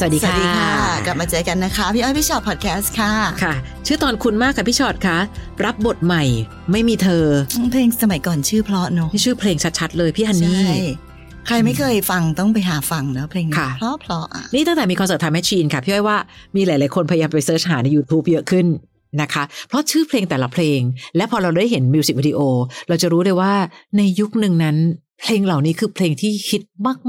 สวัสดีค่ะสวัสดีค่ะ กลับมาเจอกันนะคะ พี่อ้อยพี่ชอ็อตพอดแคสต์ค่ะค่ะ ชื่อตอนคุ้นมากค่ะพี่ฉอดคะรับบทใหม่ ไม่มีเธอ เพลงสมัยก่อนชื่อเพราะเนอะนี่ชื่อเพลงชัดๆเลยพี่ฮันนี่ใช่ใครไม่เคยฟังต้องไปหาฟังนะเพลงนี้ค่ะเพราะเพราะอะนี่ตั้งแต่มีคอนเสิร์ต Time Machine ค่ะพี่อ้อยว่ามีหลายๆคนพยายามไป search หาใน YouTube เยอะขึ้นนะคะ เพราะชื่อเพลงแต่ละเพลง และพอเราได้เห็นมิวสิกวิดีโอเราจะรู้เลยว่าในยุคหนึ่งนั้น เพลงเหล่านี้คือเพลงที่ฮิต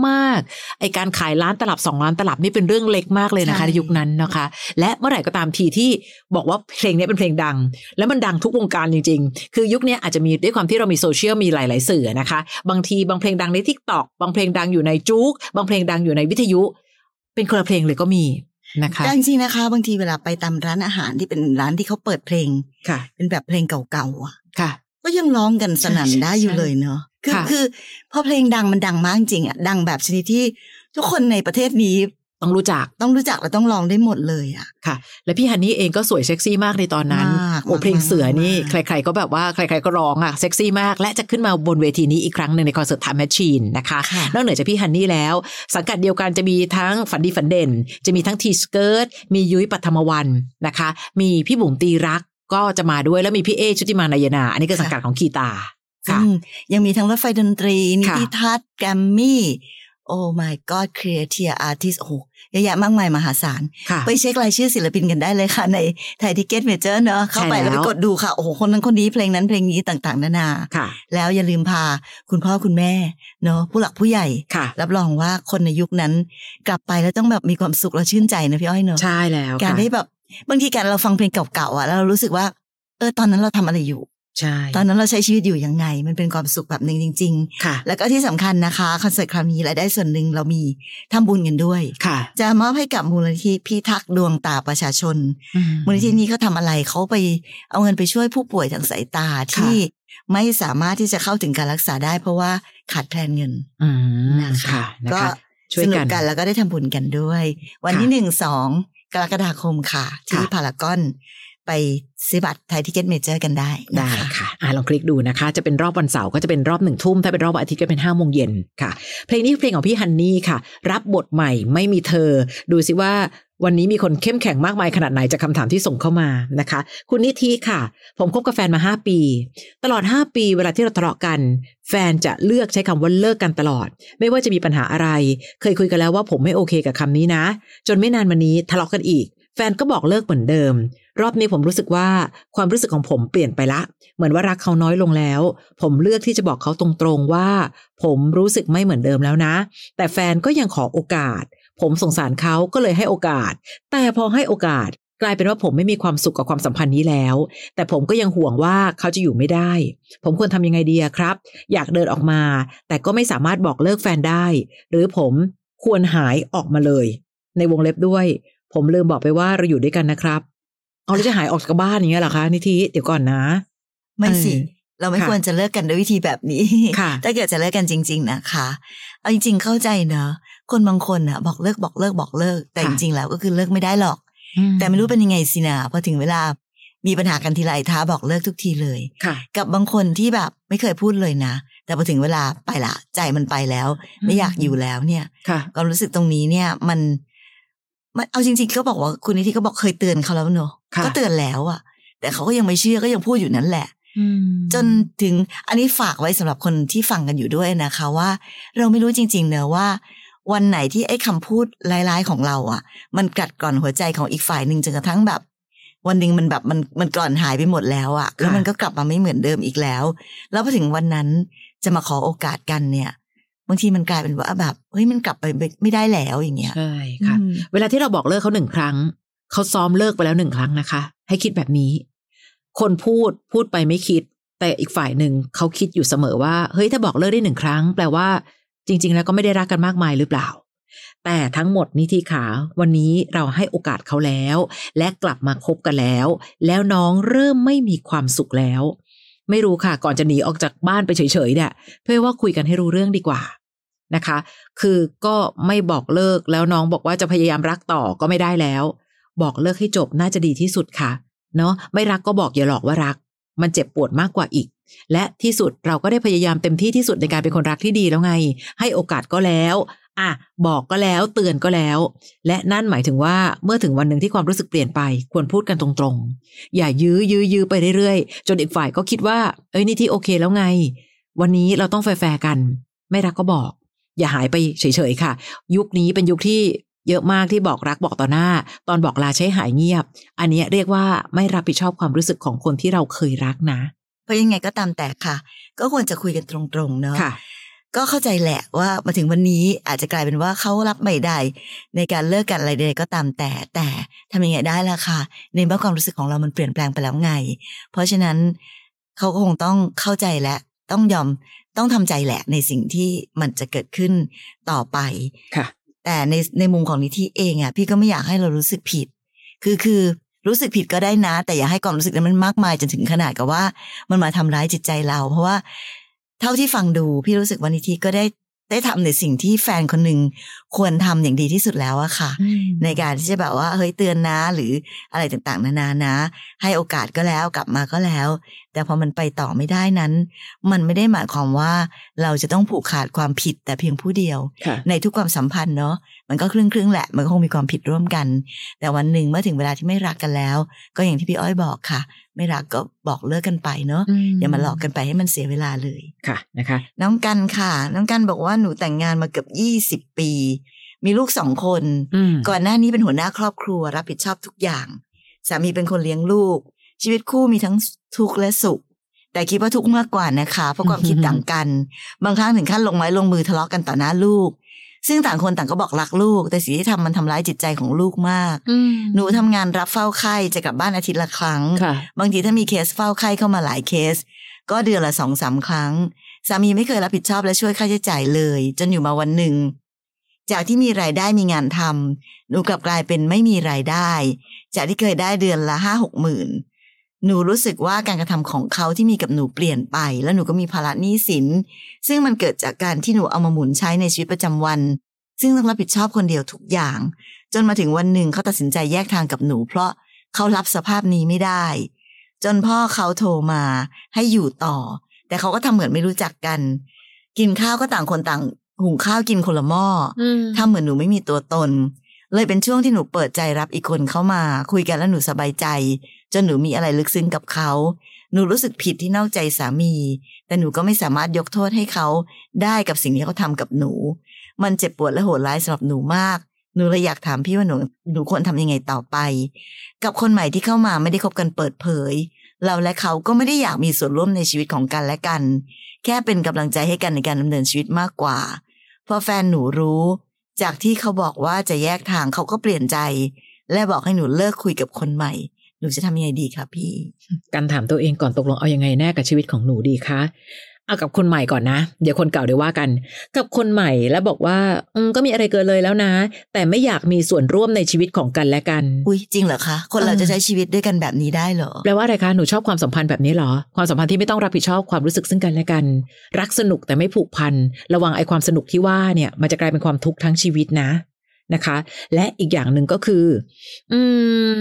มากๆ ไอการขายล้านตลับสองล้านตลับนี่เป็นเรื่องเล็กมากเลยนะคะในยุคนั้นนะคะ และเมื่อไหร่ก็ตามทีที่บอกว่าเพลงนี้เป็นเพลงดัง แล้วมันดังทุกวงการจริง ๆ คือยุคนี้อาจจะมีด้วยความที่เรามีโซเชียลมีหลายๆสื่อนะคะ บางทีบางเพลงดังใน TikTok บางเพลงดังอยู่ใน JOOX บางเพลงดังอยู่ในวิทยุ เป็นคนละเพลงเลยก็มีนะคะแต่จริงๆนะคะ บางทีเวลาไปตามร้านอาหารที่เป็นร้านที่เขาเปิดเพลงค่ะ เป็นแบบเพลงเก่าๆอะค่ะ ก็ยังร้องกันสนั่นใช่ใช่ได้อยู่ใช่เลยเนาะคือค่ะคือพอเพลงดังมันดังมากจริงอะดังแบบชนิดที่ทุกคนในประเทศนี้ต้องรู้จักต้องรู้จักและต้องร้องได้หมดเลยอะค่ะ และพี่ฮันนี่เองก็สวยเซ็กซี่มากในตอนนั้นมากโอ้เพลงเสือนี่มากใคร ๆ ก็แบบว่าใคร ๆก็ร้องอะเซ็กซี่มาก และจะขึ้นมาบนเวทีนี้อีกครั้งหนึ่งในคอนเสิร์ต Time Machine นะคะค่ะนอกเหนือจากพี่ฮันนี่แล้ว สังกัดเดียวกันจะมีทั้งฝันดีฝันเด่น จะมีทั้ง T-Skirt มียุ้ยปัทมวรรณนะคะ มีพี่บุ๋มตรีรัก ก็จะมาด้วยแล้วมีพี่เอชุติมานัยนา อันนี้ก็สังกัดของคีตาซึ่ค่ะยังมีทั้งรถไฟดนตรี ค่ะนิธิทัศน์แกรมมี่ oh my god Creatia Artist โอ้โหเยอะแยะมากมายมหาศาลค่ะไปเช็ครายชื่อศิลปินกันได้เลยค่ะ ใน ThaiTicketMajor เนอะเข้าไปใช่แล้วแล้วไปกดดูค่ะ โอ้โห คนนั้นคนนี้เพลงนั้นเพลงนี้ต่างๆ นานาค่ะแล้วอย่าลืมพาคุณพ่อคุณแม่ เนอะผู้หลักผู้ใหญ่ค่ะรับรองว่าคนในยุคนั้น กลับไปแล้วต้องแบบมีความสุขและชื่นใจนะพี่อ้อยเนอะใช่แล้วการค่ะได้แบบ บางทีการเราฟังเพลงเก่าๆอะแล้วเรารู้สึกว่า เออตอนนั้นเราทำอะไรอยู่ใช่ตอนนั้นเราใช้ชีวิตอยู่ยังไง มันเป็นความสุขแบบหนึ่งจริงค่ะๆแล้วก็ที่สำคัญนะคะคอนเสิร์ตครั้งนี้รายได้ส่วนหนึ่งเรามีทำบุญกันด้วยค่ะ จะมอบให้กับมูลนิธิพิทักษ์ดวงตาประชาชนอืมูลนิธินี้เขาทำอะไรเขาไปเอาเงินไปช่วยผู้ป่วยทางสายตาที่ไม่สามารถที่จะเข้าถึงการรักษาได้เพราะว่าขาดแคลนเงินอืมนะคะค่ะนะก็คะช่วยสนุกักนกันแล้วก็ได้ทำบุญกันด้วย วันค่ะที่หนึ่งสอง กรกฎาคมค่ะ ที่ค่ะพารากอนไปซื้อบัตร ThaiTicketMajor กันได้ได้นะคะค่ะอะลองคลิกดูนะคะ จะเป็นรอบวันเสาร์ก็จะเป็นรอบหนึ่งทุ่ม ถ้าเป็นรอบวันอาทิตย์ก็เป็นห้าโมงเย็นค่ะ เพลงนี้คือเพลงของพี่ฮันนี่ค่ะ รับบทใหม่ไม่มีเธอ ดูสิว่า วันนี้มีคนเข้มแข็งมากมายขนาดไหนจากคำถามที่ส่งเข้ามานะคะ คุณนิธิค่ะ ผมคบกับแฟนมา 5 ปี ตลอด 5 ปีเวลาที่เราทะเลาะกัน แฟนจะเลือกใช้คำว่าเลิกกันตลอด ไม่ว่าจะมีปัญหาอะไร เคยคุยกันแล้วว่าผมไม่โอเคกับคำนี้นะ จนไม่นานมานี้ทะเลาะกันอีก แฟนก็บอกเลิกเหมือนเดิม รอบนี้ผมรู้สึกว่าความรู้สึกของผมเปลี่ยนไปละ เหมือนว่ารักเขาน้อยลงแล้ว ผมเลือกที่จะบอกเขาตรงๆว่า ผมรู้สึกไม่เหมือนเดิมแล้วนะ แต่แฟนก็ยังขอโอกาส ผมสงสารเขาก็เลยให้โอกาส แต่พอให้โอกาสกลายเป็นว่าผมไม่มีความสุขกับความสัมพันธ์นี้แล้ว แต่ผมก็ยังห่วงว่าเขาจะอยู่ไม่ได้ ผมควรทำยังไงดีอะครับ อยากเดินออกมา แต่ก็ไม่สามารถบอกเลิกแฟนได้ หรือผมควรหายออกมาเลย ในวงเล็บด้วย ผมลืมบอกไปว่าเราอยู่ด้วยกันนะครับ เอาแล้วจะหายออกจากบ้านอย่างเงี้ยเหรอคะนิธิเดี๋ยวก่อนนะ ไม่สิ เออเราไม่ค่ะควรจะเลิกกันด้วยวิธีแบบนี้ค่ะถ้าเกิดจะเลิกกันจริง ๆ นะคะ เอาจริง ๆ เข้าใจเนอะคนบางคนอะบอกเลิกบอกเลิกบอกเลิก แต่ค่ะจริงๆแล้วก็คือเลิกไม่ได้หรอกอืแต่ไม่รู้เป็นยังไงสินะพอถึงเวลามีปัญหากันทีไรท้าบอกเลิกทุกทีเลยค่ะกับบางคนที่แบบไม่เคยพูดเลยนะ แต่พอถึงเวลาไปละ ใจมันไปแล้ว ไม่อยากอยู่แล้วเนี่ยค่ะความรู้สึกตรงนี้เนี่ยมัน มันเอาจริง ๆ ก็บอกว่าคุณนิติก็บอกเคยเตือนเขาแล้วเนอะค่ะก็เตือนแล้วอะแต่เขาก็ยังไม่เชื่อก็ยังพูดอยู่นั่นแหละอืม จนถึงอันนี้ฝากไว้สำหรับคนที่ฟังกันอยู่ด้วยนะคะว่า เราไม่รู้จริง ๆ เนอะว่า วันไหนที่ไอ้คำพูดร้ายๆของเราอะ มันกัดกร่อนหัวใจของอีกฝ่ายหนึ่งจนกระทั่งแบบ วันหนึ่งมันแบบมันมันกร่อนหายไปหมดแล้วอะ แล้วมันก็กลับมาไม่เหมือนเดิมอีกแล้ว แล้วพอถึงวันนั้นจะมาขอโอกาสกันเนี่ยบางทีมันกลายเป็นว่าแบบเฮ้ยมันกลับไปไม่ไม่ได้แล้วอย่างเงี้ยใช่ค่ะอืมเวลาที่เราบอกเลิกเขาหนึ่งครั้งเขาซ้อมเลิกไปแล้วหนึ่งครั้งนะคะ ให้คิดแบบนี้ คนพูดพูดไปไม่คิด แต่อีกฝ่ายหนึ่งเขาคิดอยู่เสมอว่า เฮ้ยถ้าบอกเลิกได้หนึ่งครั้ง แปลว่า จริง ๆ แล้วก็ไม่ได้รักกันมากมายหรือเปล่า แต่ทั้งหมดนี้ที่ขาวันนี้เราให้โอกาสเขาแล้ว และกลับมาคบกันแล้ว แล้วน้องเริ่มไม่มีความสุขแล้ว ไม่รู้ค่ะก่อนจะหนีออกจากบ้านไปเฉยๆเนี่ยเพื่อว่าคุยกันให้รู้เรื่องดีกว่านะคะ คือก็ไม่บอกเลิกแล้วน้องบอกว่าจะพยายามรักต่อก็ไม่ได้แล้ว บอกเลิกให้จบน่าจะดีที่สุดค่ะ เนาะไม่รักก็บอกอย่าหลอกว่ารัก มันเจ็บปวดมากกว่าอีก และที่สุดเราก็ได้พยายามเต็มที่ที่สุดในการเป็นคนรักที่ดีแล้วไง ให้โอกาสก็แล้วอะบอกก็แล้วเตือนก็แล้ว และนั่นหมายถึงว่าเมื่อถึงวันหนึ่งที่ความรู้สึกเปลี่ยนไป ควรพูดกันตรงๆ อย่ายื้อยื้อยื้อไปเรื่อยๆ จนอีกฝ่ายก็คิดว่า เอ้ยนี่ก็โอเคแล้วไง วันนี้เราต้องแฟร์กัน ไม่รักก็บอก อย่าหายไปเฉยๆค่ะ ยุคนี้เป็นยุคที่ เยอะมากที่บอกรักบอกต่อหน้า ตอนบอกลาใช้หายเงียบ อันนี้เรียกว่าไม่รับผิดชอบความรู้สึกของคนที่เราเคยรักนะ เพราะยังไงก็ตามแต่ค่ะ ก็ควรจะคุยกันตรงๆเนาะค่ะก็เข้าใจแหละว่ามาถึงวันนี้อาจจะกลายเป็นว่าเขารับไม่ได้ ในการเลิกกันอะไรใดๆก็ตามแต่แต่ทำยังไงได้ล่ะค่ะ ในเมื่อความรู้สึกของเรามันเปลี่ยนแปลงไปแล้วไง เพราะฉะนั้นเขาก็คงต้องเข้าใจและต้องยอมต้องทำใจแหละในสิ่งที่มันจะเกิดขึ้นต่อไปค่ะ แต่ในในมุมของนิธิเองอะพี่ก็ไม่อยากให้เรารู้สึกผิด คือคือรู้สึกผิดก็ได้นะ แต่อย่าให้ความรู้สึกนั้นมันมากมายจนถึงขนาดกับว่า มันมาทำร้ายจิตใจเรา เพราะว่าเท่าที่ฟังดูพี่รู้สึกว่านิธิก็ได้ ได้ทำในสิ่งที่แฟนคนหนึ่งควรทำอย่างดีที่สุดแล้วอะค่ะ ในการที่จะแบบว่าเฮ้ยเตือนนะ หรืออะไรต่างๆ นานานะ ให้โอกาสก็แล้วกลับมาก็แล้ว แต่พอมันไปต่อไม่ได้นั้น มันไม่ได้หมายความว่าเราจะต้องผูกขาดความผิดแต่เพียงผู้เดียวค่ะในทุกความสัมพันธ์เนาะ มันก็ครึ่งครึ่งๆแหละ มันก็คงมีความผิดร่วมกัน แต่วันหนึ่งเมื่อถึงเวลาที่ไม่รักกันแล้ว ก็อย่างที่พี่อ้อยบอกค่ะ ไม่รักก็บอกเลิกกันไปเนาะอย่ามาหลอกกันไปให้มันเสียเวลาเลยค่ะนะคะ น้องกันค่ะ น้องกันบอกว่าหนูแต่งงานมาเกือบยี่สิบปี มีลูกสองคนอืมก่อนหน้านี้เป็นหัวหน้าครอบครัว รับผิดชอบทุกอย่าง สามีเป็นคนเลี้ยงลูก ชีวิตคู่มีทั้งทุกข์และสุขแต่คิดว่าทุกข์มากกว่านะคะเพราะความคิดต่างกัน บางครั้งถึงขั้นลงไม้ลงมือทะเลาะกันต่อหน้าลูก ซึ่งต่างคนต่างก็บอกรักลูก แต่สิ่งที่ทำมันทำร้ายจิตใจของลูกมาก หนูทำงานรับเฝ้าไข้จะกลับบ้านอาทิตย์ละครั้งค่ะบางทีถ้ามีเคสเฝ้าไข้เข้ามาหลายเคส ก็เดือนละสองสามครั้ง สามีไม่เคยรับผิดชอบและช่วยค่าใช้จ่ายเลย จนอยู่มาวันหนึ่ง จากที่มีรายได้มีงานทำหนูกลับกลายเป็นไม่มีรายได้ จากที่เคยได้เดือนละห้าหกหมื่น หนูรู้สึกว่าการกระทำของเขาที่มีกับหนูเปลี่ยนไป แล้วหนูก็มีภาระหนี้สิน ซึ่งมันเกิดจากการที่หนูเอามาหมุนใช้ในชีวิตประจำวัน ซึ่งต้องรับผิดชอบคนเดียวทุกอย่าง จนมาถึงวันหนึ่งเขาตัดสินใจแยกทางกับหนู เพราะเขารับสภาพนี้ไม่ได้ จนพ่อเขาโทรมาให้อยู่ต่อ แต่เขาก็ทำเหมือนไม่รู้จักกัน กินข้าวก็ต่างคนต่างหุงข้าวกินคนละหม้ออทำเหมือนหนูไม่มีตัวตน เลยเป็นช่วงที่หนูเปิดใจรับอีกคนเข้ามา คุยกันแล้วหนูสบายใจ จนหนูมีอะไรลึกซึ้งกับเขา หนูรู้สึกผิดที่นอกใจสามี แต่หนูก็ไม่สามารถยกโทษให้เขาได้กับสิ่งที่เขาทำกับหนู มันเจ็บปวดและโหดร้ายสำหรับหนูมาก หนูเลยอยากถามพี่ว่าหนูหนูควรทำยังไงต่อไป กับคนใหม่ที่เข้ามาไม่ได้คบกันเปิดเผย เราและเขาก็ไม่ได้อยากมีส่วนร่วมในชีวิตของกันและกัน แค่เป็นกำลังใจให้กันในการดำเนินชีวิตมากกว่าพอแฟนหนูรู้ จากที่เขาบอกว่าจะแยกทางเขาก็เปลี่ยนใจ และบอกให้หนูเลิกคุยกับคนใหม่ หนูจะทำยังไงดีคะพี่ การถามตัวเองก่อนตกลงเอาอยังไงแน่กับชีวิตของหนูดีคะ เอากับคนใหม่ก่อนนะ เดี๋ยวคนเก่าเดี๋ยวว่ากัน กับคนใหม่แล้วบอกว่าอืมก็มีอะไรเกินเลยแล้วนะ แต่ไม่อยากมีส่วนร่วมในชีวิตของกันและกัน อุ้ยจริงเหรอคะ คนเราเออจะใช้ชีวิตด้วยกันแบบนี้ได้เหรอแปลว่าอะไรคะหนูชอบความสัมพันธ์แบบนี้เหรอ ความสัมพันธ์ที่ไม่ต้องรับผิดชอบความรู้สึกซึ่งกันและกัน รักสนุกแต่ไม่ผูกพันระวังไอ้ความสนุกที่ว่าเนี่ยมันจะกลายเป็นความทุกข์ทั้งชีวิตนะ นะคะ และอีกอย่างหนึ่งก็คือ อื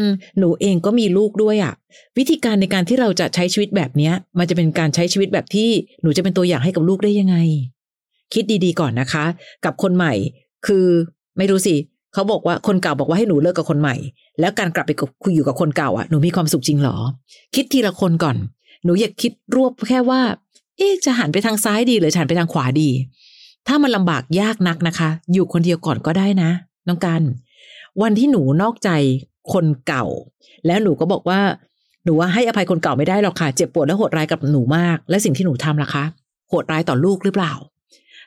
ม หนูเองก็มีลูกด้วยอะ่ะ วิธีการในการที่เราจะใช้ชีวิตแบบเนี้ย มันจะเป็นการใช้ชีวิตแบบที่หนูจะเป็นตัวอย่างให้กับลูกได้ยังไง คิดดีๆก่อนนะคะ กับคนใหม่ คือไม่รู้สิเขาบอกว่าคนเก่าบอกว่าให้หนูเลิกกับคนใหม่ แล้วการกลับไปคุยอยู่กับคนเก่าอะหนูมีความสุขจริงหรอ คิดทีละคนก่อน หนูอย่าคิดรวบแค่ว่า เอ๊ะจะหันไปทางซ้ายดีหรือหันไปทางขวาดี ถ้ามันลำบากยากนักนะคะ อยู่คนเดียวก่อนก็ได้นะ น้องกันวันที่หนูนอกใจคนเก่า แล้วหนูก็บอกว่าหนูว่าให้อภัยคนเก่าไม่ได้หรอกค่ะ เจ็บปวดและโหดร้ายกับหนูมาก และสิ่งที่หนูทำล่ะคะ โหดร้ายต่อลูกหรือเปล่า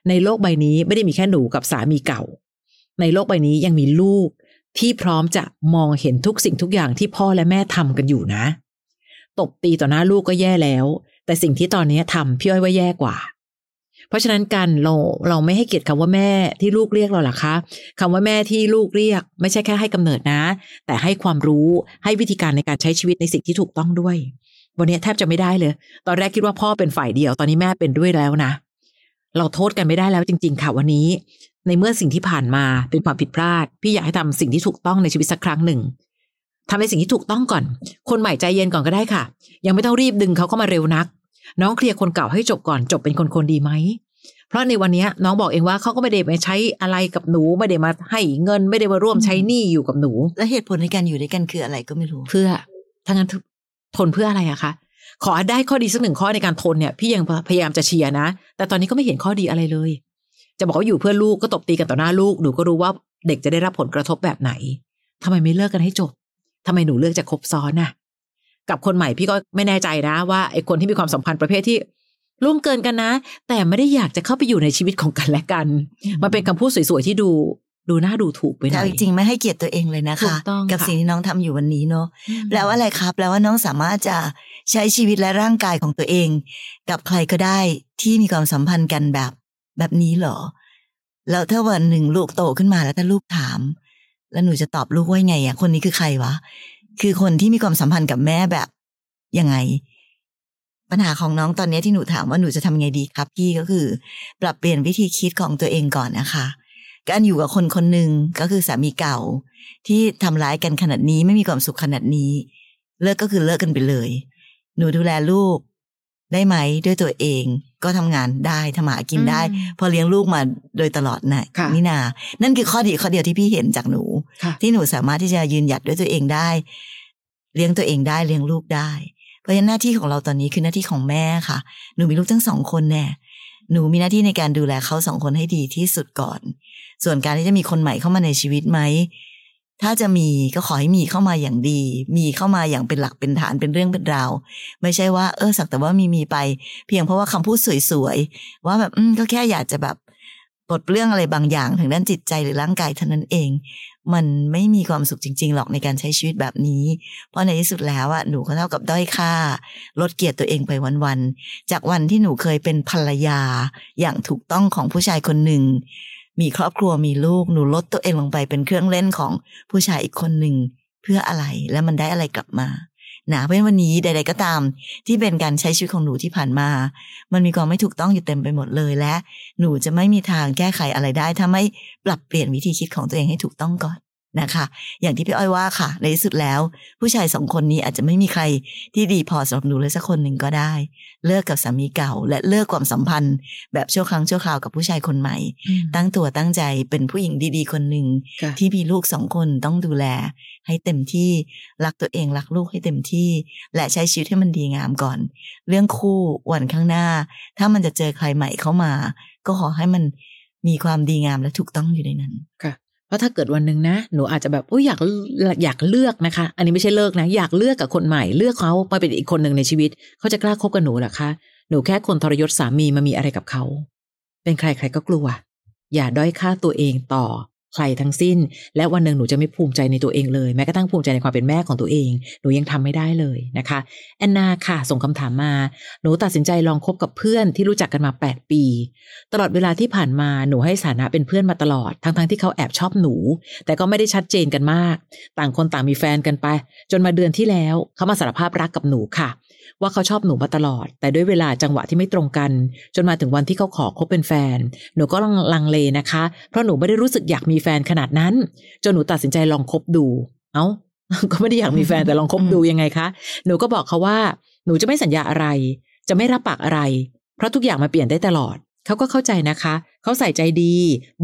ในโลกใบนี้ไม่ได้มีแค่หนูกับสามีเก่า ในโลกใบนี้ยังมีลูกที่พร้อมจะมองเห็นทุกสิ่งทุกอย่างที่พ่อและแม่ทำกันอยู่นะ ตบตีต่อหน้าลูกก็แย่แล้ว แต่สิ่งที่ตอนนี้ทำพี่อ้อยว่าแย่กว่า เพราะฉะนั้นกันเราเราไม่ให้เกียรติคำว่าแม่ที่ลูกเรียกเราหรอคะคำว่าแม่ที่ลูกเรียก ไม่ใช่แค่ให้กำเนิดนะ แต่ให้ความรู้ให้วิธีการในการใช้ชีวิตในสิ่งที่ถูกต้องด้วย วันนี้แทบจะไม่ได้เลย ตอนแรกคิดว่าพ่อเป็นฝ่ายเดียว ตอนนี้แม่เป็นด้วยแล้วนะ เราโทษกันไม่ได้แล้วจริง ๆ ค่ะวันนี้ ในเมื่อสิ่งที่ผ่านมาเป็นความผิดพลาด พี่อยากให้ทำสิ่งที่ถูกต้องในชีวิตสักครั้งหนึ่งทำในสิ่งที่ถูกต้องก่อน คนใหม่ใจเย็นก่อนก็ได้ค่ะ ยังไม่ต้องรีบดึงเขาเข้ามาเร็วนัก น้องเคลียร์คนเก่าให้จบก่อนจบเป็นคนคนดีไหมเพราะในวันนี้น้องบอกเองว่าเขาก็ไม่ได้มาใช้อะไรกับหนูไม่ได้มาให้เงินไม่ได้มาร่วมใช้หนี้อยู่กับหนู แล้วเหตุผลในการอยู่ด้วยกันคืออะไรก็ไม่รู้ เพื่อถ้างั้นทนเพื่ออะไรอะคะขอได้ข้อดีสักหนึ่งข้อในการทนเนี่ยพี่ยังพยายามจะเชียร์นะ แต่ตอนนี้ก็ไม่เห็นข้อดีอะไรเลย จะบอกว่าอยู่เพื่อลูกก็ตบตีกันต่อหน้าลูกหนูก็รู้ว่าเด็กจะได้รับผลกระทบแบบไหนทำไมไม่เลิกกันให้จบทำไมหนูเลือกจะคบซ้อนน่ะ กับคนใหม่พี่ก็ไม่แน่ใจนะว่าไอ้คนที่มีความสัมพันธ์ประเภทที่ร่วมเกินกันนะ แต่ไม่ได้อยากจะเข้าไปอยู่ในชีวิตของกันและกัน มันเป็นคำพูดสวยๆที่ดูดูน่าดูถูกไปหน่แต่อยจริงๆไม่ให้เกียรติตัวเองเลยนะถูคะกต้องกับค่ะสิ่งที่น้องทำอยู่วันนี้เนาะแปลว่าอะไรครับแปลว่าน้องสามารถจะใช้ชีวิตและร่างกายของตัวเอง กับใครก็ได้ที่มีความสัมพันธ์กันแบบ แบบนี้เหรอ แล้วถ้าวันหนึ่งลูกโตขึ้นมาแล้วถ้าลูกถาม แล้วหนูจะตอบลูกว่าไงอะคนนี้คือใครวะ คือคนที่มีความสัมพันธ์กับแม่แบบยังไง ปัญหาของน้องตอนนี้ที่หนูถามว่าหนูจะทำไงดีครับพี่ก็คือ ปรับเปลี่ยนวิธีคิดของตัวเองก่อนนะคะ การอยู่กับคนคนหนึ่งก็คือสามีเก่า ที่ทำร้ายกันขนาดนี้ไม่มีความสุขขนาดนี้ เลิกก็คือเลิกกันไปเลย หนูดูแลลูก ได้ไหมด้วยตัวเองก็ทำงานได้ทำหากินได้อืมพอเลี้ยงลูกมาโดยตลอดนะค่ะนี่นา นั่นคือข้อดีข้อเดียวที่พี่เห็นจากหนูค่ะที่หนูสามารถที่จะยืนหยัดด้วยตัวเองได้ เลี้ยงตัวเองได้เลี้ยงลูกได้ เพราะฉะนั้นหน้าที่ของเราตอนนี้คือหน้าที่ของแม่ค่ะ หนูมีลูกทั้งสองคนแน่หนูมีหน้าที่ในการดูแลเขาสองคนให้ดีที่สุดก่อน ส่วนการที่จะมีคนใหม่เข้ามาในชีวิตไหม ถ้าจะมีก็ขอให้มีเข้ามาอย่างดี มีเข้ามาอย่างเป็นหลักเป็นฐานเป็นเรื่องเป็นราว ไม่ใช่ว่าเออสักแต่ว่ามีมีไป เพียงเพราะว่าคำพูดสวยๆว่าแบบอืมก็แค่อยากจะแบบปลดเปลื้องอะไรบางอย่างทางด้านจิตใจหรือร่างกายเท่านั้นเอง มันไม่มีความสุขจริง ๆ หรอกในการใช้ชีวิตแบบนี้ เพราะในที่สุดแล้วอะหนูก็เท่ากับด้อยค่า ลดเกียรติตัวเองไปวันๆจากวันที่หนูเคยเป็นภรรยาอย่างถูกต้องของผู้ชายคนหนึ่ง มีครอบครัวมีลูกหนูลดตัวเองลงไปเป็นเครื่องเล่นของผู้ชายอีกคนหนึ่งเพื่ออะไรและมันได้อะไรกลับมานะเพราะฉะนั้นวันนี้ใด ๆ ก็ตาม ที่เป็นการใช้ชีวิตของหนูที่ผ่านมา มันมีความไม่ถูกต้องอยู่เต็มไปหมดเลยและ หนูจะไม่มีทางแก้ไขอะไรได้ ถ้าไม่ปรับเปลี่ยนวิธีคิดของตัวเองให้ถูกต้องก่อน นะคะ อย่างที่พี่อ้อยว่าค่ะ ในที่สุดแล้ว ผู้ชายสองคนนี้อาจจะไม่มีใครที่ดีพอสำหรับหนูเลยสักคนหนึ่งก็ได้ เลิกกับสามีเก่า และเลิกความสัมพันธ์ แบบชั่วครั้งชั่วคราวกับผู้ชายคนใหม่ ตั้งตัวตั้งใจเป็นผู้หญิงดี ๆ คนหนึ่งค่ะที่มีลูกสองคนต้องดูแล ให้เต็มที่รักตัวเองรักลูกให้เต็มที่ และใช้ชีวิตให้มันดีงามก่อน เรื่องคู่วันข้างหน้า ถ้ามันจะเจอใครใหม่เข้ามา ก็ขอให้มันมีความดีงามและถูกต้องอยู่ในนั้นเพ ราถ้าเกิดวันหนึ่งนะ หนูอาจจะแบบอุ้ยอยากอยากเลือกนะคะ อันนี้ไม่ใช่เลิกนะ อยากเลือกกับคนใหม่เลือกเขามาเป็นอีกคนหนึ่งในชีวิต เขาจะกล้าคบกับหนูหรอคะหนูแค่คนทรยศสามีมามีอะไรกับเขา เป็นใครใครก็กลัว อย่าด้อยค่าตัวเองต่อ ใครทั้งสิ้น และวันหนึ่งหนูจะไม่ภูมิใจในตัวเองเลย แม้กระทั่งภูมิใจในความเป็นแม่ของตัวเอง หนูยังทำไม่ได้เลยนะคะแอนนาค่ะ ส่งคำถามมา หนูตัดสินใจลองคบกับเพื่อนที่รู้จักกันมา 8 ปี ตลอดเวลาที่ผ่านมาหนูให้สถานะเป็นเพื่อนมาตลอด ทั้งๆที่เขาแอบชอบหนู แต่ก็ไม่ได้ชัดเจนกันมาก ต่างคนต่างมีแฟนกันไป จนมาเดือนที่แล้วเขามาสารภาพรักกับหนูค่ะ ว่าเขาชอบหนูมาตลอด แต่ด้วยเวลาจังหวะที่ไม่ตรงกัน จนมาถึงวันที่เขาขอคบเป็นแฟน หนูก็ลังเลนะคะ เพราะหนูไม่ได้รู้สึกอยากมีแฟนขนาดนั้น จนหนูตัดสินใจลองคบดู เอ้า ก็ไม่ได้อยากมีแฟนแต่ลองคบดูยังไงคะ หนูก็บอกเขาว่า หนูจะไม่สัญญาอะไร จะไม่รับปากอะไร เพราะทุกอย่างมันเปลี่ยนได้ตลอด เขาก็เข้าใจนะคะ เขาใส่ใจดี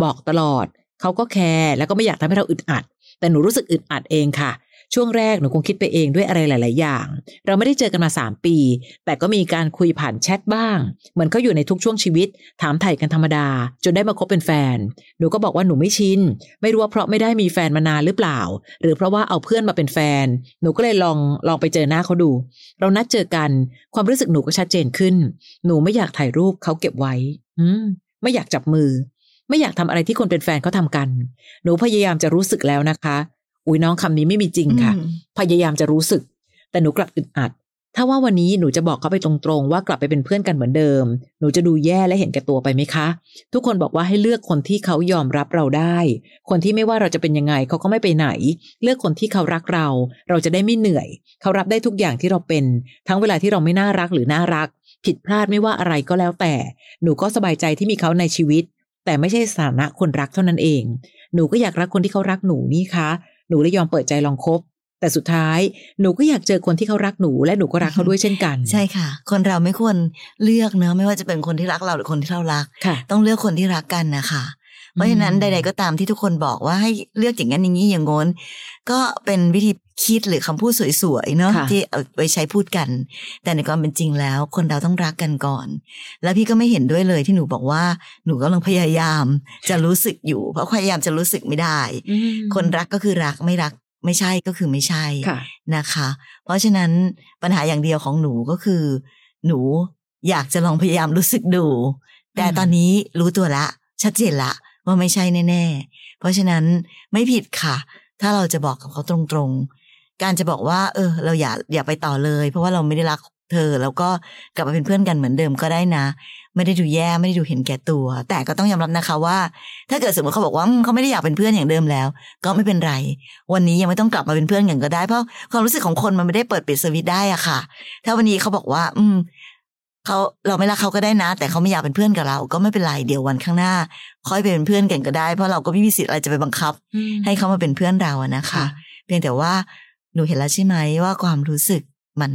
บอกตลอด เขาก็แคร์แล้วก็ไม่อยากทำให้เราอึดอัด แต่หนูรู้สึกอึดอัดเองค่ะ ช่วงแรกหนูคงคิดไปเองด้วยอะไรหลาย ๆ อย่าง เราไม่ได้เจอกันมาสามปี แต่ก็มีการคุยผ่านแชทบ้าง เหมือนเขาอยู่ในทุกช่วงชีวิต ถามไถ่กันธรรมดา จนได้มาคบเป็นแฟน หนูก็บอกว่าหนูไม่ชิน ไม่รู้ว่าเพราะไม่ได้มีแฟนมานานหรือเปล่า หรือเพราะว่าเอาเพื่อนมาเป็นแฟน หนูก็เลยลองลองไปเจอหน้าเขาดู เรานัดเจอกันความรู้สึกหนูก็ชัดเจนขึ้น หนูไม่อยากถ่ายรูปเขาเก็บไว้ อืม ไม่อยากจับมือ ไม่อยากทำอะไรที่คนเป็นแฟนเขาทำกัน หนูพยายามจะรู้สึกแล้วนะคะ อุ้ยน้องคำนี้ไม่มีจริงค่ะอืมพยายามจะรู้สึก แต่หนูกลับอึดอัด ถ้าว่าวันนี้หนูจะบอกเขาไปตรงๆ ว่ากลับไปเป็นเพื่อนกันเหมือนเดิม หนูจะดูแย่และเห็นแก่ตัวไปไหมคะ ทุกคนบอกว่าให้เลือกคนที่เขายอมรับเราได้ คนที่ไม่ว่าเราจะเป็นยังไงเขาก็ไม่ไปไหน เลือกคนที่เขารักเรา เราจะได้ไม่เหนื่อย เขารับได้ทุกอย่างที่เราเป็น ทั้งเวลาที่เราไม่น่ารักหรือน่ารัก ผิดพลาดไม่ว่าอะไรก็แล้วแต่ หนูก็สบายใจที่มีเขาในชีวิตแต่ไม่ใช่สถานะคนรักเท่านั้นเอง หนูก็อยากรักคนที่เขารักหนูนี่คะ หนูเลยยอมเปิดใจลองคบ แต่สุดท้ายหนูก็อยากเจอคนที่เขารักหนูและหนูก็รักเขาด้วยเช่นกัน ใช่ค่ะ คนเราไม่ควรเลือกเนอะไม่ว่าจะเป็นคนที่รักเราหรือคนที่เรารักค่ะต้องเลือกคนที่รักกันนะคะ เพราะฉะนั้นอืมใด ๆ ก็ตามที่ทุกคนบอกว่าให้เลือกอย่างนั้นอย่างนี้อย่างงน้น ก็เป็นวิธีคิดหรือคำพูดสวยๆเนาะค่ะที่เอาไปใช้พูดกัน แต่ในความเป็นจริงแล้ว คนเราต้องรักกันก่อน แล้วพี่ก็ไม่เห็นด้วยเลยที่หนูบอกว่าหนูกำลังพยายามจะรู้สึกอยู่ เพราะพยายามจะรู้สึกไม่ได้อืมคนรักก็คือรักไม่รักไม่ใช่ก็คือไม่ใช่ค่ะนะคะ เพราะฉะนั้นปัญหาอย่างเดียวของหนูก็คือ หนูอยากจะลองพยายามรู้สึกดู แต่อืมตอนนี้รู้ตัวละ ชัดเจนละ ว่าไม่ใช่แน่ ๆ เพราะฉะนั้นไม่ผิดค่ะ ถ้าเราจะบอกกับเขาตรงๆ การจะบอกว่า เออ เราอย่าอย่าไปต่อเลย เพราะว่าเราไม่ได้รักเธอ แล้วก็กลับมาเป็นเพื่อนกันเหมือนเดิมก็ได้นะ ไม่ได้ดูแย่ไม่ได้ดูเห็นแก่ตัว แต่ก็ต้องยอมรับนะคะว่า ถ้าเกิดสมมติเขาบอกว่าเขาไม่ได้อยากเป็นเพื่อนอย่างเดิมแล้ว ก็ไม่เป็นไร วันนี้ยังไม่ต้องกลับมาเป็นเพื่อนกันก็ได้เพราะความรู้สึกของคนมันไม่ได้เปิดปิดสวิตได้อะค่ะ ถ้าวันนี้เขาบอกว่า อืม เขาเราไม่รักเขาก็ได้นะ แต่เขาไม่อยากเป็นเพื่อนกับเรา ก็ไม่เป็นไรเดี๋ยววันข้างหน้า ค่อยไปเป็นเพื่อนกันก็ได้ เพราะเราก็ไม่มีสิทธิ์อะไรจะไปบังคับอืมให้เขามาเป็นเพื่อนเราอะนะคะค่ะเพียงแต่ว่าหนูเห็นแล้วใช่ไหมว่าความรู้สึกมัน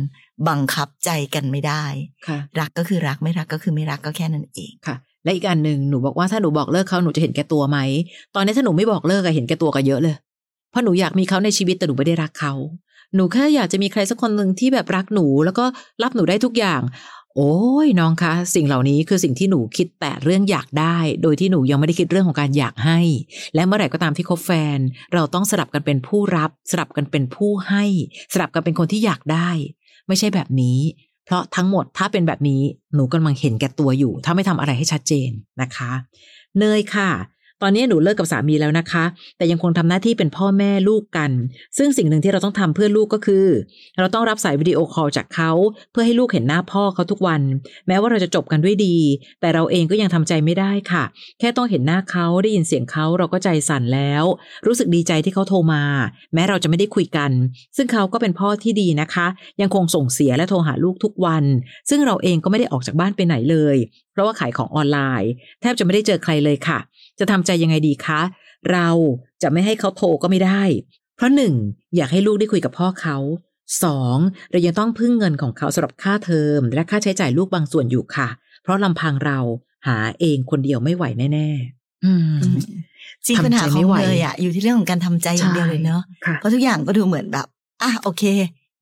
บังคับใจกันไม่ได้ค่ะรักก็คือรักไม่รักก็คือไม่รักก็แค่นั้นเองค่ะ และอีกอันหนึ่งหนูบอกว่าถ้าหนูบอกเลิกเขาหนูจะเห็นแก่ตัวไหมตอนนี้ถ้าหนูไม่บอกเลิกอะเห็นแก่ตัวกันเยอะเลยเพราะหนูอยากมีเขาในชีวิตแต่หนูไม่ได้รักเขาหนูแค่อยากจะมีใครสักคนหนึ่งที่แบบรักหนู แล้วก็รับหนูได้ทุกอย่าง โอ้ยน้องคะ สิ่งเหล่านี้คือสิ่งที่หนูคิดแต่เรื่องอยากได้ โดยที่หนูยังไม่ได้คิดเรื่องของการอยากให้ และเมื่อไหร่ก็ตามที่คบแฟน เราต้องสลับกันเป็นผู้รับ สลับกันเป็นผู้ให้ สลับกันเป็นคนที่อยากได้ ไม่ใช่แบบนี้ เพราะทั้งหมดถ้าเป็นแบบนี้หนูกำลังเห็นแก่ตัวอยู่ ถ้าไม่ทำอะไรให้ชัดเจนนะคะ เนยค่ะ ตอนนี้หนูเลิกกับสามีแล้วนะคะ แต่ยังคงทำหน้าที่เป็นพ่อแม่ลูกกัน ซึ่งสิ่งหนึ่งที่เราต้องทำเพื่อลูกก็คือ เราต้องรับสายวิดีโอคอลจากเขา เพื่อให้ลูกเห็นหน้าพ่อเขาทุกวัน แม้ว่าเราจะจบกันด้วยดี แต่เราเองก็ยังทำใจไม่ได้ค่ะ แค่ต้องเห็นหน้าเขาได้ยินเสียงเขาเราก็ใจสั่นแล้ว รู้สึกดีใจที่เขาโทรมา แม้เราจะไม่ได้คุยกัน ซึ่งเขาก็เป็นพ่อที่ดีนะคะ ยังคงส่งเสียและโทรหาลูกทุกวัน ซึ่งเราเองก็ไม่ได้ออกจากบ้านไปไหนเลย เพราะว่าขายของออนไลน์ แทบจะไม่ได้เจอใครเลยค่ะ จะทำใจยังไงดีคะ เราจะไม่ให้เขาโทรก็ไม่ได้ เพราะหนึ่งอยากให้ลูกได้คุยกับพ่อเขาสองเรายังต้องพึ่งเงินของเขาสำหรับค่าเทอม และค่าใช้จ่ายลูกบางส่วนอยู่ค่ะ เพราะลำพังเราหาเองคนเดียวไม่ไหวแน่ๆอืมจริงทำใจปัญหาขอไม่งไหวเนยอะอยู่ที่เรื่องของการทำใจอย่างเดียวเลยเนาะค่ะเพราะทุกอย่างก็ดูเหมือนแบบอะโอเค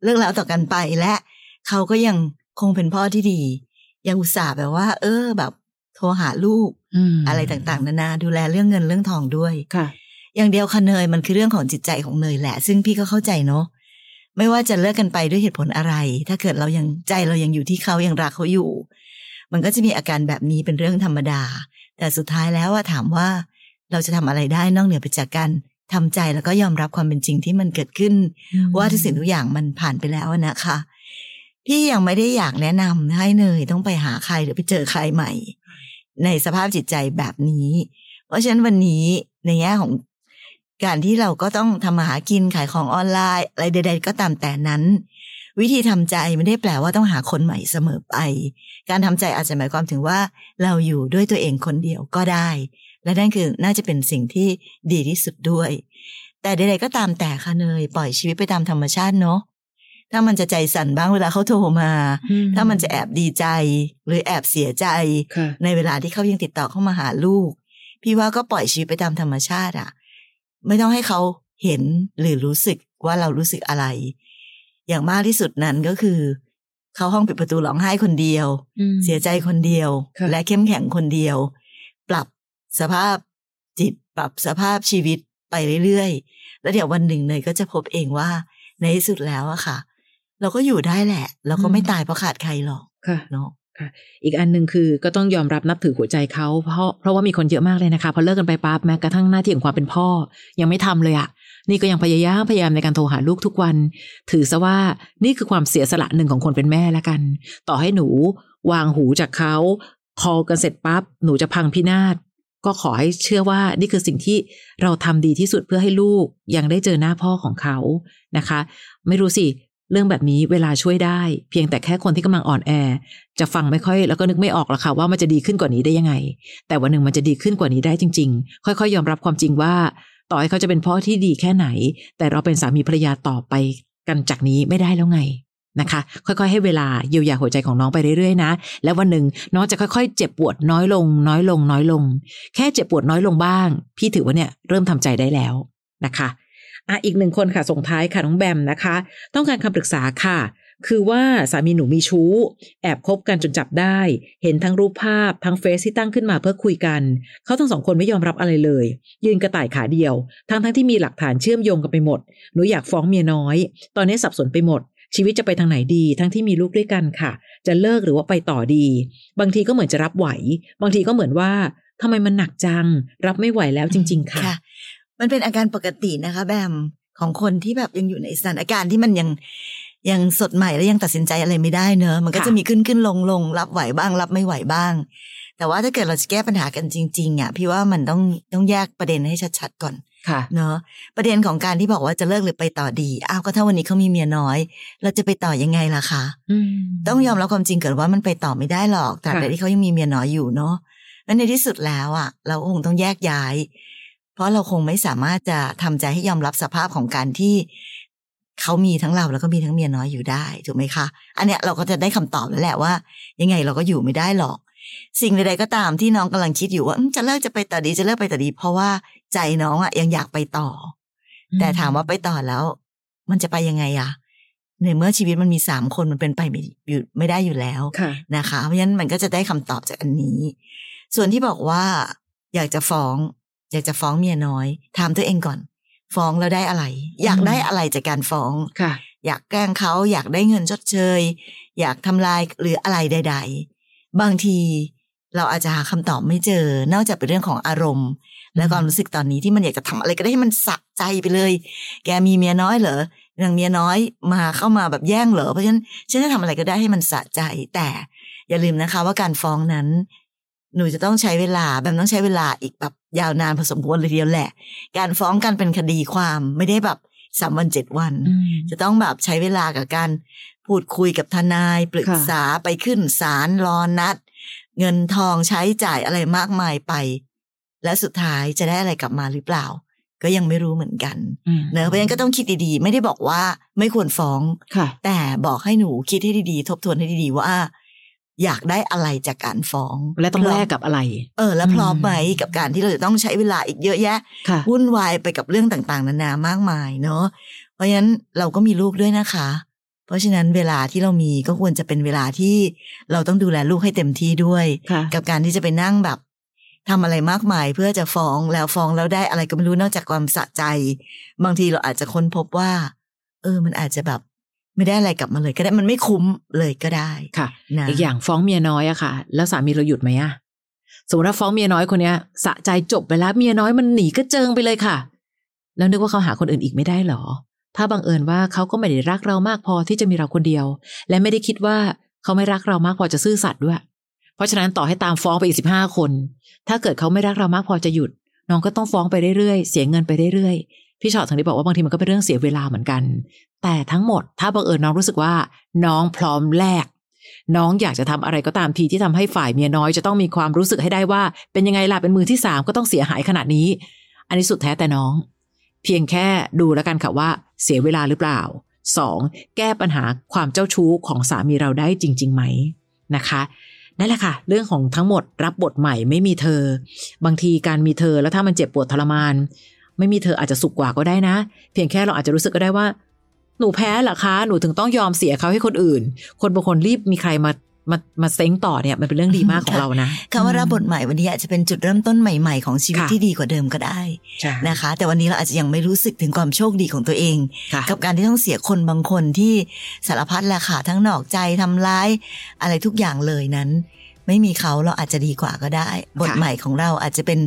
เลิกแล้วต่อกันไปและ เขาก็ยังคงเป็นพ่อที่ดี ยังอุตส่าห์แบบว่า เออแบบ โทรหาลูกมอะไรต่างๆ นานาดูแลเรื่องเงินเรื่องทองด้วยค่ะ อย่างเดียวค่ะเนยมันคือเรื่องของจิตใจของเนยแหละ ซึ่งพี่ก็เข้าใจเนาะไม่ว่าจะเลิกกันไปด้วยเหตุผลอะไร ถ้าเกิดเรายังใจเรายังอยู่ที่เขายังรักเขาอยู่ มันก็จะมีอาการแบบนี้เป็นเรื่องธรรมดา แต่สุดท้ายแล้วอะถามว่า เราจะทำอะไรได้นอกเหนือไปจากการทำใจแล้วก็ยอมรับความเป็นจริงที่มันเกิดขึ้น ว่าทุกสิ่งทุกอย่างมันผ่านไปแล้วนะคะ พี่ยังไม่ได้อยากแนะนำให้เนยต้องไปหาใครหรือไปเจอใครใหม่ ในสภาพจิตใจแบบนี้ เพราะฉะนั้นวันนี้ในแง่ของการที่เราก็ต้องทำมาหากินขายของออนไลน์อะไรใด ๆ ก็ตามแต่นั้น วิธีทำใจไม่ได้แปลว่าต้องหาคนใหม่เสมอไป การทำใจอาจจะหมายความถึงว่า เราอยู่ด้วยตัวเองคนเดียวก็ได้ และนั่นคือน่าจะเป็นสิ่งที่ดีที่สุดด้วย แต่ใดๆก็ตามแต่ค่ะเนยปล่อยชีวิตไปตามธรรมชาติเนาะ ถ้ามันจะใจสั่นบ้างเวลาเขาโทรมาอืมถ้ามันจะแอบดีใจ หรือแอบเสียใจค่ะในเวลาที่เขายังติดต่อเข้ามาหาลูก พี่ว่าก็ปล่อยชีวิตไปตามธรรมชาติอะไม่ต้องให้เขาเห็นหรือรู้สึกว่าเรารู้สึกอะไร อย่างมากที่สุดนั้นก็คือ เข้าห้องปิดประตูร้องไห้คนเดียวอืมเสียใจคนเดียวค่ะและเข้มแข็งคนเดียว ปรับสภาพจิตปรับสภาพชีวิตไปเรื่อยๆ แล้วเดี๋ยววันหนึ่งเนยก็จะพบเองว่าในที่สุดแล้วอะค่ะ เราก็อยู่ได้แหละ เราก็ไม่ตายเพราะขาดใครหรอกค่ะเนาะอีกอันหนึ่งคือก็ต้องยอมรับนับถือหัวใจเขาเพราะเพราะว่ามีคนเยอะมากเลยนะคะพอเลิกกันไปปั๊บแม้กระทั่งหน้าที่ของความเป็นพ่อ ยังไม่ทำเลยอะนี่ก็ยังพยายามพยายามในการโทรหาลูกทุกวัน ถือซะว่านี่คือความเสียสละหนึ่งของคนเป็นแม่ละกัน ต่อให้หนูวางหูจากเขาคอกันเสร็จปั๊บหนูจะพังพินาศก็ขอให้เชื่อว่านี่คือสิ่งที่เราทำดีที่สุดเพื่อให้ลูกยังได้เจอหน้าพ่อของเขานะคะ ไม่รู้สิ เรื่องแบบนี้เวลาช่วยได้ เพียงแต่แค่คนที่กำลังอ่อนแอ จะฟังไม่ค่อยแล้วก็นึกไม่ออกหรอกค่ะว่ามันจะดีขึ้นกว่านี้ได้ยังไง แต่วันหนึ่งมันจะดีขึ้นกว่านี้ได้จริง ๆ ค่อยๆ ยอมรับความจริงว่า ต่อให้เขาจะเป็นพ่อที่ดีแค่ไหน แต่เราเป็นสามีภรรยาต่อไปกันจากนี้ไม่ได้แล้วไงนะคะ ค่อยๆ ให้เวลาเยียวยาหัวใจของน้องไปเรื่อยๆนะ แล้ววันหนึ่งน้องจะค่อยๆ เจ็บปวดน้อยลง น้อยลง น้อยลง แค่เจ็บปวดน้อยลงบ้าง พี่ถือว่าเนี่ยเริ่มทำใจได้แล้วนะคะ อะอีกหนึ่งคนค่ะส่งท้ายค่ะน้องแบมนะคะ ต้องการคำปรึกษาค่ะ คือว่าสามีหนูมีชู้ แอบคบกันจนจับได้ เห็นทั้งรูปภาพทั้งเฟซที่ตั้งขึ้นมาเพื่อคุยกัน เขาทั้งสองคนไม่ยอมรับอะไรเลย ยืนกระต่ายขาเดียว ทั้งทั้งที่มีหลักฐานเชื่อมโยงกันไปหมด หนูอยากฟ้องเมียน้อย ตอนนี้สับสนไปหมดชีวิตจะไปทางไหนดี ทั้งที่มีลูกด้วยกันค่ะ จะเลิกหรือว่าไปต่อดี บางทีก็เหมือนจะรับไหว บางทีก็เหมือนว่าทำไมมันหนักจัง รับไม่ไหวแล้วจริง ๆ ค่ะ มันเป็นอาการปกตินะคะแบมของคนที่แบบยังอยู่ในสถานการณ์ที่มันยังยังสดใหม่และยังตัดสินใจอะไรไม่ได้เนอะมันก็ค่ะจะมีขึ้นขึ้นลงลงรับไหวบ้าง รับไม่ไหวบ้าง แต่ว่าถ้าเกิดเราจะแก้ปัญหากันจริงๆอะพี่ว่ามันต้องต้องแยกประเด็นให้ชัดๆก่อนค่ะเนอะประเด็นของการที่บอกว่าจะเลิกหรือไปต่อดีอ้าวก็ถ้าวันนี้เขามีเมียน้อย เราจะไปต่อยังไงล่ะคะอืมต้องยอมรับความจริงเกิดว่ามันไปต่อไม่ได้หรอกตราบใดค่ะที่เขายังมีเมียน้อยอยู่เนาะแล้วในที่สุดแล้วอะ เราคงต้องแยกย้าย เพราะเราคงไม่สามารถจะทำใจให้ยอมรับสภาพของการที่เขามีทั้งเราแล้วก็มีทั้งเมียน้อยอยู่ได้ถูกไหมคะ อันเนี้ยเราก็จะได้คำตอบแล้วแหละว่า ยังไงเราก็อยู่ไม่ได้หรอก สิ่งใดๆก็ตามที่น้องกำลังคิดอยู่ว่าอืมจะเลิกจะไปต่อดีจะเลิกไปต่อดี เพราะว่าใจน้องอะยังอยากไปต่ออแต่ถามว่าไปต่อแล้ว มันจะไปยังไงอะในเมื่อชีวิตมันมีสามคนมันเป็นไปไม่อยู่ไม่ได้อยู่แล้วค่ะนะคะ เพราะฉะนั้นมันก็จะได้คำตอบจากอันนี้ ส่วนที่บอกว่าอยากจะฟ้อง อยากจะฟ้องเมียน้อย ถามตัวเองก่อน ฟ้องแล้วได้อะไร อยากได้อะไรจากการฟ้องค่ะ อยากแกล้งเขาอยากได้เงินชดเชย อยากทำลายหรืออะไรใด ๆ บางทีเราอาจจะหาคำตอบไม่เจอ นอกจากเป็นเรื่องของอารมณ์ และความรู้สึกตอนนี้ที่มันอยากจะทำอะไรก็ได้ให้มันสะใจไปเลย แกมีเมียน้อยเหรอนางเมียน้อยมาเข้ามาแบบแย่งเหรอเพราะฉะนั้นฉันจะทำอะไรก็ได้ให้มันสะใจแต่อย่าลืมนะคะว่าการฟ้องนั้น หนูจะต้องใช้เวลาแบบต้องใช้เวลาอีกแบบยาวนานพอสมควรเลยทีเดียวแหละ การฟ้องกันเป็นคดีความไม่ได้แบบสามวันเจ็ดวันอืมจะต้องแบบใช้เวลากับการพูดคุยกับทนายปรึกษาไปขึ้นศาลรอนัด เงินทองใช้จ่ายอะไรมากมายไป และสุดท้ายจะได้อะไรกลับมาหรือเปล่า ก็ยังไม่รู้เหมือนกันอืมเนอะเพราะฉะนั้นก็ต้องคิดดีๆ ไม่ได้บอกว่าไม่ควรฟ้องค่ะแต่บอกให้หนูคิดให้ดีๆ ทบทวนให้ดีๆว่า อยากได้อะไรจากการฟ้อง และต้องแลกกับอะไร เออ แล้วพร้อมอืมไหมกับการที่เราจะต้องใช้เวลาอีกเยอะแยะค่ะวุ่นวายไปกับเรื่องต่างๆ นานามากมายเนาะเพราะฉะนั้นเราก็มีลูกด้วยนะคะ เพราะฉะนั้นเวลาที่เรามีก็ควรจะเป็นเวลาที่เราต้องดูแลลูกให้เต็มที่ด้วยค่ะกับการที่จะไปนั่งแบบทำอะไรมากมายเพื่อจะฟ้องแล้วฟ้องแล้วได้อะไรก็ไม่รู้นอกจากความสะใจ บางทีเราอาจจะค้นพบว่า เออ มันอาจจะแบบ ไม่ได้อะไรกลับมาเลยก็ได้มันไม่คุ้มเลยก็ได้ค่ะนะอีกอย่างฟ้องเมียน้อยอะค่ะ แล้วสามีเราหยุดไหมอะสมมติว่าฟ้องเมียน้อยคนเนี้ยสะใจจบไปแล้วเมียน้อยมันหนีก็เจิงไปเลยค่ะ แล้วนึกว่าเขาหาคนอื่นอีกไม่ได้หรอ ถ้าบังเอิญว่าเขาก็ไม่ได้รักเรามากพอที่จะมีเราคนเดียว และไม่ได้คิดว่าเขาไม่รักเรามากพอจะซื่อสัตย์ด้วย เพราะฉะนั้นต่อให้ตามฟ้องไปอีกสิบห้าคน ถ้าเกิดเขาไม่รักเรามากพอจะหยุด น้องก็ต้องฟ้องไปเรื่อยๆเสียเงินไปเรื่อยๆ พี่ชอตถึงได้บอกว่าบางทีมันก็เป็นเรื่องเสียเวลาเหมือนกัน แต่ทั้งหมดถ้าบังเอิญน้องรู้สึกว่า น้องพร้อมแลกน้องอยากจะทำอะไรก็ตามทีที่ทำให้ฝ่ายเมียน้อยจะต้องมีความรู้สึกให้ได้ว่า เป็นยังไงล่ะเป็นมือที่สามก็ต้องเสียหายขนาดนี้ อันนี้สุดแท้แต่น้อง เพียงแค่ดูแล้วกันค่ะว่า เสียเวลาหรือเปล่าสองแก้ปัญหาความเจ้าชู้ของสามีเราได้จริง ๆ ไหมนะคะนั่นแหละค่ะ เรื่องของทั้งหมดรับบทใหม่ไม่มีเธอ บางทีการมีเธอแล้วถ้ามันเจ็บปวดทรมาน ไม่มีเธออาจจะสุขกว่าก็ได้นะ เพียงแค่เราอาจจะรู้สึกก็ได้ว่า หนูแพ้เหรอคะ หนูถึงต้องยอมเสียเขาให้คนอื่น คนบางคนรีบมีใครมามามาเซ้งต่อเนี่ยมันเป็นเรื่องดีมากของเรานะคำว่ารับบทใหม่วันนี้อาจจะเป็นจุดเริ่มต้นใหม่ ๆ ของชีวิตค่ะที่ดีกว่าเดิมก็ได้ใช่นะคะ แต่วันนี้เราอาจจะยังไม่รู้สึกถึงความโชคดีของตัวเองค่ะกับการที่ต้องเสียคนบางคนที่สารพัดแหละค่ะทั้งนอกใจทำร้าย อะไรทุกอย่างเลยนั้น ไม่มีเขาเราอาจจะดีกว่าก็ได้ บทค่ะใหม่ของเราอาจจะเป็น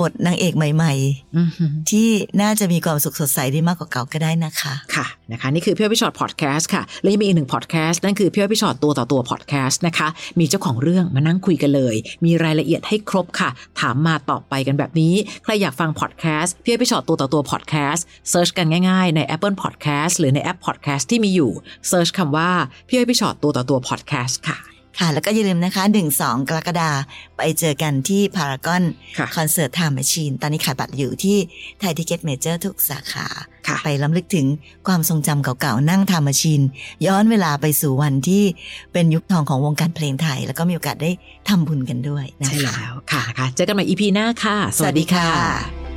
บทนางเอกใหม่อือฮึๆที่น่าจะมีความสุขสดใสได้มากกว่าเก่าก็ได้นะคะค่ะนะคะ นี่คือพี่อ้อยพี่ฉอดพอดแคสต์ค่ะ และยังมีอีกหนึ่งพอดแคสต์นั่นคือพี่อ้อยพี่ฉอดตัวต่อตัวพอดแคสต์นะคะ มีเจ้าของเรื่องมานั่งคุยกันเลย มีรายละเอียดให้ครบค่ะ ถามมาตอบไปกันแบบนี้ ใครอยากฟังพอดแคสต์พี่อ้อยพี่ฉอดตัวต่อตัวพอดแคสต์ search กันง่ายๆ ใน Apple Podcast หรือในแอปพอดแคสต์ที่มีอยู่ search คำว่าพี่อ้อยพี่ฉอดตัวต่อตัวพอดแคสต์ค่ะ ค่ะ แล้วก็อย่าลืมนะคะ 1 2 กรกฎาไปเจอกันที่พารากอนค่ะคอนเสิร์ต Time Machine ตอนนี้ขายบัตรอยู่ที่ ThaiTicketMajor ทุกสาขาค่ะไปรำลึกถึงความทรงจำเก่าๆ นั่ง time machine ย้อนเวลาไปสู่วันที่เป็นยุคทองของวงการเพลงไทย แล้วก็มีโอกาสได้ทำบุญกันด้วยนะคะใช่แล้วค่ะค่ะ เจอกันใหม่ EP หน้าค่ะ สวัสดีค่ะ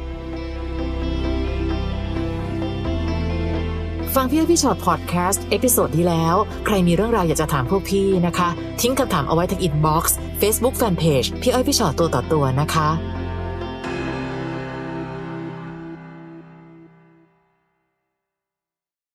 ฟังพี่อ้อยพี่ฉอดพอดแคสต์ episode ที่แล้ว ใครมีเรื่องราวอยากจะถามพวกพี่นะคะ ทิ้งคำถามเอาไว้ที่ inbox Facebook แฟนเพจพี่อ้อยพี่ฉอดตัวต่อตัวนะคะ